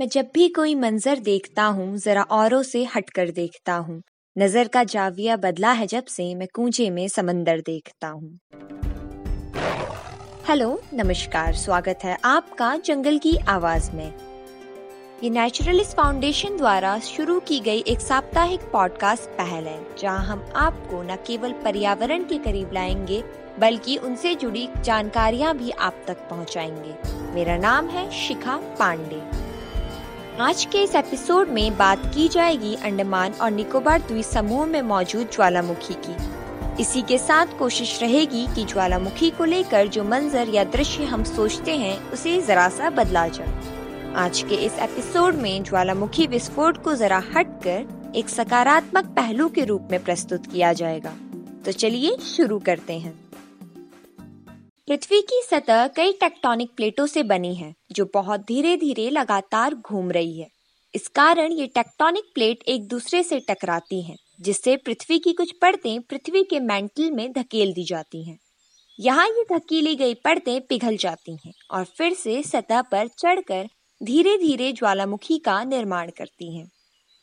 मैं जब भी कोई मंजर देखता हूँ, जरा औरों से हटकर देखता हूँ। नज़र का जाविया बदला है जब से मैं कूचे में समंदर देखता हूँ। हेलो, नमस्कार, स्वागत है आपका जंगल की आवाज़ में। ये नेचुरलिस्ट फाउंडेशन द्वारा शुरू की गई एक साप्ताहिक पॉडकास्ट पहल है, जहाँ हम आपको न केवल पर्यावरण के करीब लाएँगे, बल्कि उनसे जुड़ी जानकारियाँ भी आप तक पहुंचाएँगे। मेरा नाम है शिखा पांडे। आज के इस एपिसोड में बात की जाएगी अंडमान और निकोबार द्वीप समूह में मौजूद ज्वालामुखी की। इसी के साथ कोशिश रहेगी कि ज्वालामुखी को लेकर जो मंजर या दृश्य हम सोचते हैं, उसे जरा सा बदला जाए। आज के इस एपिसोड में ज्वालामुखी विस्फोट को जरा हटकर एक सकारात्मक पहलू के रूप में प्रस्तुत किया जाएगा। तो चलिए शुरू करते हैं। पृथ्वी की सतह कई टेक्टोनिक प्लेटों से बनी है जो बहुत धीरे धीरे लगातार घूम रही है इस कारण ये टेक्टोनिक प्लेट एक दूसरे से टकराती हैं, जिससे पृथ्वी की कुछ परतें पृथ्वी के मेंटल में धकेल दी जाती हैं। यहाँ ये धकेली गई परतें पिघल जाती हैं और फिर से सतह पर चढ़कर धीरे धीरे ज्वालामुखी का निर्माण करती हैं।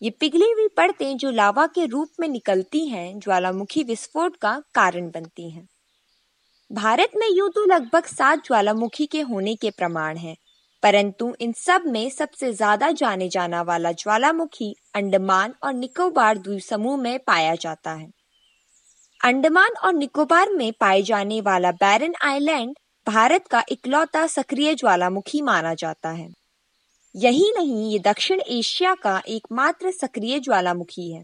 ये पिघली हुई परतें जो लावा के रूप में निकलती हैं ज्वालामुखी विस्फोट का कारण बनती हैं भारत में यूँ तो लगभग सात ज्वालामुखी के होने के प्रमाण हैं, परंतु इन सब में सबसे ज़्यादा जाने जाना वाला ज्वालामुखी अंडमान और निकोबार द्वीप समूह में पाया जाता है। अंडमान और निकोबार में पाए जाने वाला बैरन आइलैंड भारत का इकलौता सक्रिय ज्वालामुखी माना जाता है। यही नहीं ये दक्षिण एशिया का एकमात्र सक्रिय ज्वालामुखी है।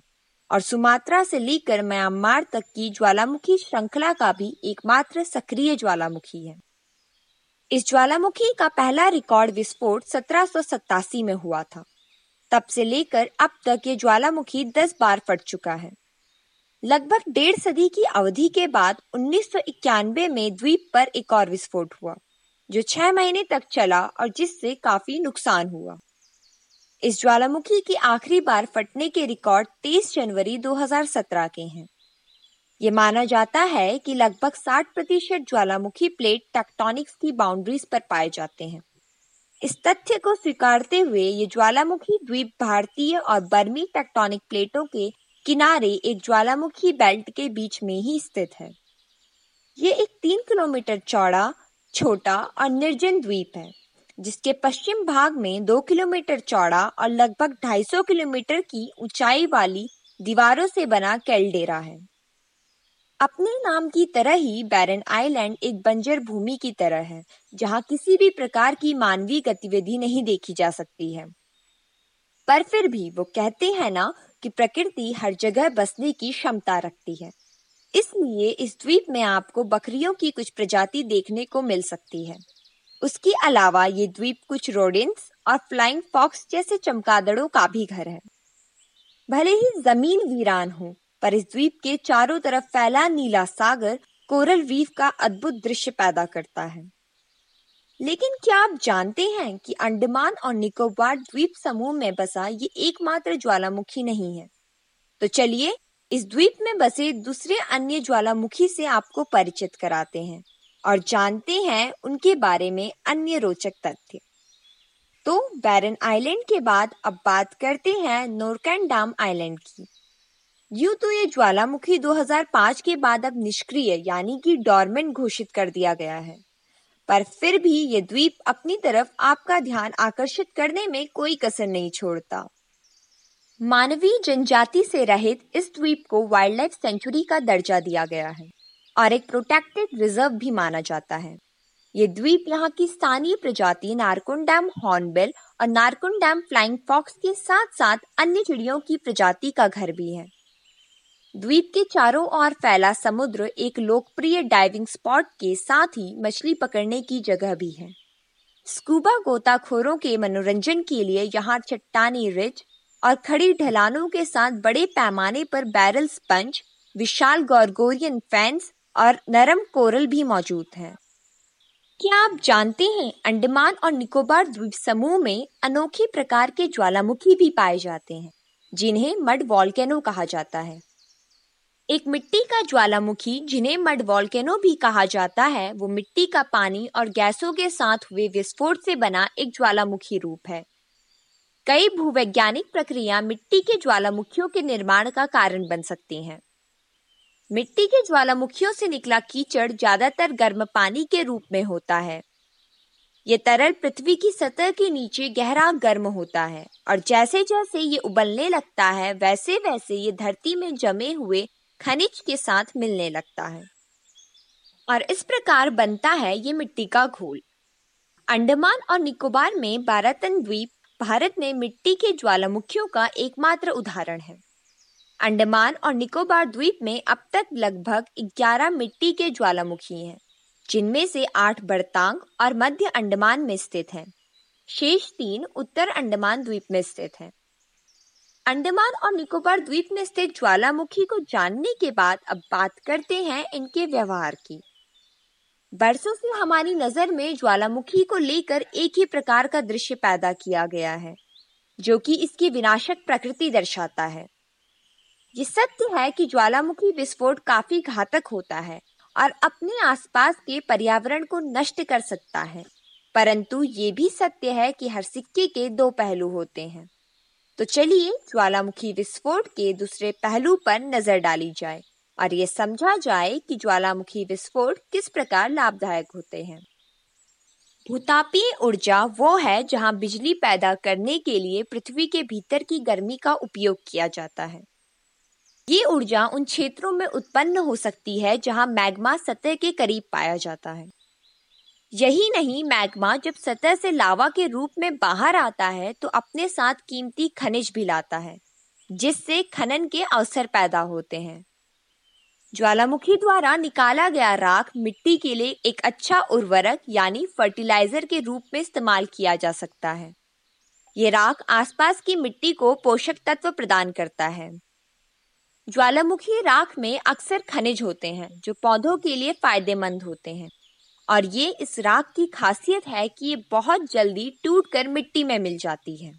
और सुमात्रा से लेकर म्यांमार तक की ज्वालामुखी श्रृंखला का भी एकमात्र सक्रिय ज्वालामुखी है। इस ज्वालामुखी का पहला रिकॉर्ड विस्फोट सत्रह में हुआ था। तब से लेकर अब तक ये ज्वालामुखी दस बार फट चुका है। लगभग डेढ़ सदी की अवधि के बाद उन्नीस सौ इक्यानबे में द्वीप पर एक और विस्फोट हुआ, जो छह महीने तक चला और जिससे काफ़ी नुकसान हुआ। इस ज्वालामुखी की आखिरी बार फटने के रिकॉर्ड 23 जनवरी 2017 के हैं। ये माना जाता है कि लगभग 60 प्रतिशत ज्वालामुखी प्लेट टेक्टोनिक्स की बाउंड्रीज पर पाए जाते हैं। इस तथ्य को स्वीकारते हुए ये ज्वालामुखी द्वीप भारतीय और बर्मी टेक्टोनिक प्लेटों के किनारे एक ज्वालामुखी बेल्ट के बीच में ही स्थित है। ये एक तीन किलोमीटर चौड़ा, छोटा और निर्जन द्वीप है। जिसके पश्चिम भाग में दो किलोमीटर चौड़ा और लगभग 250 किलोमीटर की ऊंचाई वाली दीवारों से बना कैलडेरा है। अपने नाम की तरह ही बैरन आइलैंड एक बंजर भूमि की तरह है, जहाँ किसी भी प्रकार की मानवीय गतिविधि नहीं देखी जा सकती है। पर फिर भी वो कहते हैं ना कि प्रकृति हर जगह बसने की क्षमता रखती है। इसलिए इस द्वीप में आपको बकरियों की कुछ प्रजाति देखने को मिल सकती है। उसके अलावा ये द्वीप कुछ रोडेंट्स और फ्लाइंग फॉक्स जैसे चमकादड़ों का भी घर है। भले ही ज़मीन वीरान हो, पर इस द्वीप के चारों तरफ़ फैला नीला सागर कोरल रीफ का अद्भुत दृश्य पैदा करता है। लेकिन क्या आप जानते हैं कि अंडमान और निकोबार द्वीप समूह में बसा ये एकमात्र ज्वालामुखी नहीं है? तो चलिए इस द्वीप में बसे दूसरे अन्य ज्वालामुखी से आपको परिचित कराते हैं। और जानते हैं उनके बारे में अन्य रोचक तथ्य। तो बैरन आइलैंड के बाद अब बात करते हैं नोरकैन डाम आइलैंड की। यूँ तो ये ज्वालामुखी 2005 के बाद अब निष्क्रिय, यानी कि डॉर्मेंट घोषित कर दिया गया है। पर फिर भी ये द्वीप अपनी तरफ़ आपका ध्यान आकर्षित करने में कोई कसर नहीं छोड़ता। मानवीय जनजाति से रहित इस द्वीप को वाइल्ड लाइफ सेंचुरी का दर्जा दिया गया है। और एक प्रोटेक्टेड रिज़र्व भी माना जाता है। ये द्वीप यहाँ की स्थानीय प्रजाति नारकुंडैम हॉर्नबिल और नारकुंडैम फ्लाइंग फॉक्स के साथ साथ अन्य चिड़ियों की प्रजाति का घर भी है। द्वीप के चारों ओर फैला समुद्र एक लोकप्रिय डाइविंग स्पॉट के साथ ही मछली पकड़ने की जगह भी है। स्कूबा गोताखोरों के मनोरंजन के लिए यहाँ चट्टानी रिज और खड़ी ढलानों के साथ बड़े पैमाने पर बैरल स्पंज विशाल गॉर्गोरियन फैंस और नरम कोरल भी मौजूद हैं। क्या आप जानते हैं अंडमान और निकोबार द्वीप समूह में अनोखे प्रकार के ज्वालामुखी भी पाए जाते हैं, जिन्हें मड वॉल्केनो कहा जाता है? एक मिट्टी का ज्वालामुखी, जिन्हें मड वॉल्केनो भी कहा जाता है, वो मिट्टी का पानी और गैसों के साथ हुए विस्फोट से बना एक ज्वालामुखी रूप है। कई भूवैज्ञानिक प्रक्रिया मिट्टी के ज्वालामुखियों के निर्माण का कारण बन सकती हैं। मिट्टी के ज्वालामुखियों से निकला कीचड़ ज़्यादातर गर्म पानी के रूप में होता है। ये तरल पृथ्वी की सतह के नीचे गहरा गर्म होता है और जैसे जैसे ये उबलने लगता है वैसे वैसे ये धरती में जमे हुए खनिज के साथ मिलने लगता है। और इस प्रकार बनता है ये मिट्टी का घोल। अंडमान और निकोबार में बारातन द्वीप भारत में मिट्टी के ज्वालामुखियों का एकमात्र उदाहरण है। अंडमान और निकोबार द्वीप में अब तक लगभग 11 मिट्टी के ज्वालामुखी हैं, जिनमें से आठ बड़तांग और मध्य अंडमान में स्थित हैं। शेष तीन उत्तर अंडमान द्वीप में स्थित हैं। अंडमान और निकोबार द्वीप में स्थित ज्वालामुखी को जानने के बाद अब बात करते हैं इनके व्यवहार की बरसों से हमारी नज़र में ज्वालामुखी को लेकर एक ही प्रकार का दृश्य पैदा किया गया है जो कि इसकी विनाशक प्रकृति दर्शाता है ये सत्य है कि ज्वालामुखी विस्फोट काफ़ी घातक होता है और अपने आसपास के पर्यावरण को नष्ट कर सकता है। परंतु ये भी सत्य है कि हर सिक्के के दो पहलू होते हैं। तो चलिए ज्वालामुखी विस्फोट के दूसरे पहलू पर नज़र डाली जाए और ये समझा जाए कि ज्वालामुखी विस्फोट किस प्रकार लाभदायक होते हैं। भूतापीय ऊर्जा वो है जहाँ बिजली पैदा करने के लिए पृथ्वी के भीतर की गर्मी का उपयोग किया जाता है। ये ऊर्जा उन क्षेत्रों में उत्पन्न हो सकती है जहाँ मैग्मा सतह के करीब पाया जाता है। यही नहीं, मैग्मा जब सतह से लावा के रूप में बाहर आता है तो अपने साथ कीमती खनिज भी लाता है, जिससे खनन के अवसर पैदा होते हैं। ज्वालामुखी द्वारा निकाला गया राख मिट्टी के लिए एक अच्छा उर्वरक यानी फर्टिलाइज़र के रूप में इस्तेमाल किया जा सकता है। ये राख आसपास की मिट्टी को पोषक तत्व प्रदान करता है। ज्वालामुखी राख में अक्सर खनिज होते हैं, जो पौधों के लिए फ़ायदेमंद होते हैं। और ये इस राख की खासियत है कि ये बहुत जल्दी टूटकर मिट्टी में मिल जाती है।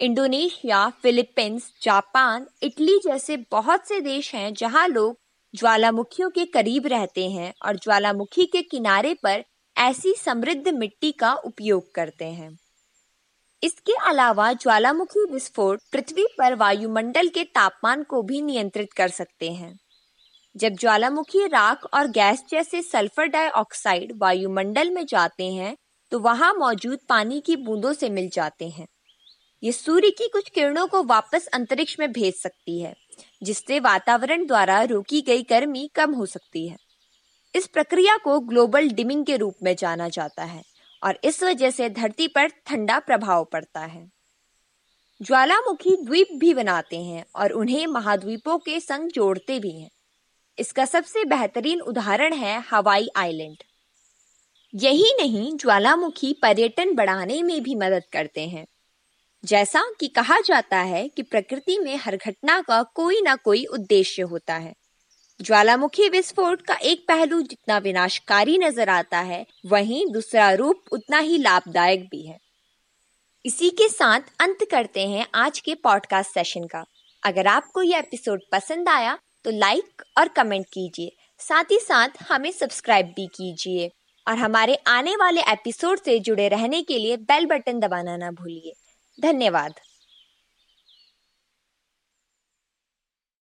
इंडोनेशिया, फिलीपींस, जापान, इटली जैसे बहुत से देश हैं जहाँ लोग ज्वालामुखियों के करीब रहते हैं और ज्वालामुखी के किनारे पर ऐसी समृद्ध मिट्टी का उपयोग करते हैं। इसके अलावा ज्वालामुखी विस्फोट पृथ्वी पर वायुमंडल के तापमान को भी नियंत्रित कर सकते हैं। जब ज्वालामुखी राख और गैस जैसे सल्फ़र डाइऑक्साइड वायुमंडल में जाते हैं तो वहाँ मौजूद पानी की बूंदों से मिल जाते हैं। ये सूर्य की कुछ किरणों को वापस अंतरिक्ष में भेज सकती है, जिससे वातावरण द्वारा रोकी गई गर्मी कम हो सकती है। इस प्रक्रिया को ग्लोबल डिमिंग के रूप में जाना जाता है। और इस वजह से धरती पर ठंडा प्रभाव पड़ता है। ज्वालामुखी द्वीप भी बनाते हैं और उन्हें महाद्वीपों के संग जोड़ते भी हैं। इसका सबसे बेहतरीन उदाहरण है हवाई आइलैंड। यही नहीं, ज्वालामुखी पर्यटन बढ़ाने में भी मदद करते हैं। जैसा कि कहा जाता है कि प्रकृति में हर घटना का कोई ना कोई उद्देश्य होता है। ज्वालामुखी विस्फोट का एक पहलू जितना विनाशकारी नज़र आता है, वहीं दूसरा रूप उतना ही लाभदायक भी है। इसी के साथ अंत करते हैं आज के पॉडकास्ट सेशन का। अगर आपको यह एपिसोड पसंद आया तो लाइक और कमेंट कीजिए। साथ ही साथ हमें सब्सक्राइब भी कीजिए। और हमारे आने वाले एपिसोड से जुड़े रहने के लिए बेल बटन दबाना ना भूलिए। धन्यवाद।